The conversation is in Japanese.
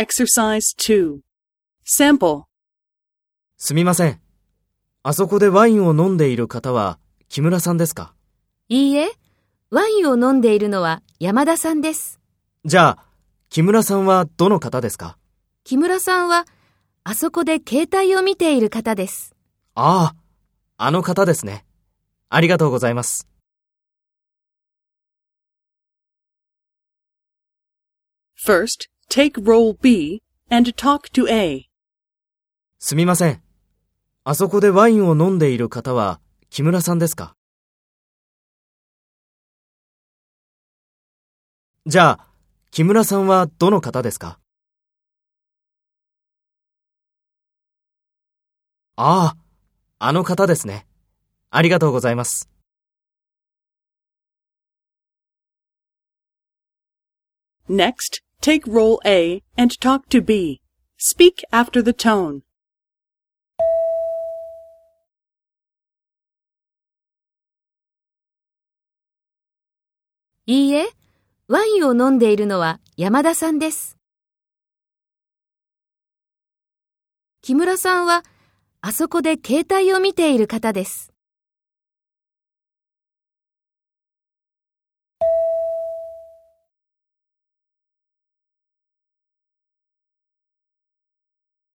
Exercise 2. Sample. すみません。あそこでワインを飲んでいる方は木村さんですか？いいえ、ワインを飲んでいるのは山田さんです。じゃあ、木村さんはどの方ですか？木村さんは、あそこで携帯を見ている方です。ああ、あの方ですね。ありがとうございます。First, take role B and talk to A. すみません。あそこでワインを飲んでいる方は木村さんですか？じゃあ、木村さんはどの方ですか？ああ、あの方ですね。ありがとうございます。Next, take role A and talk to B. Speak after the tone. いいえ、ワインを飲んでいるのは山田さんです。木村さんは、あそこで携帯を見ている方です。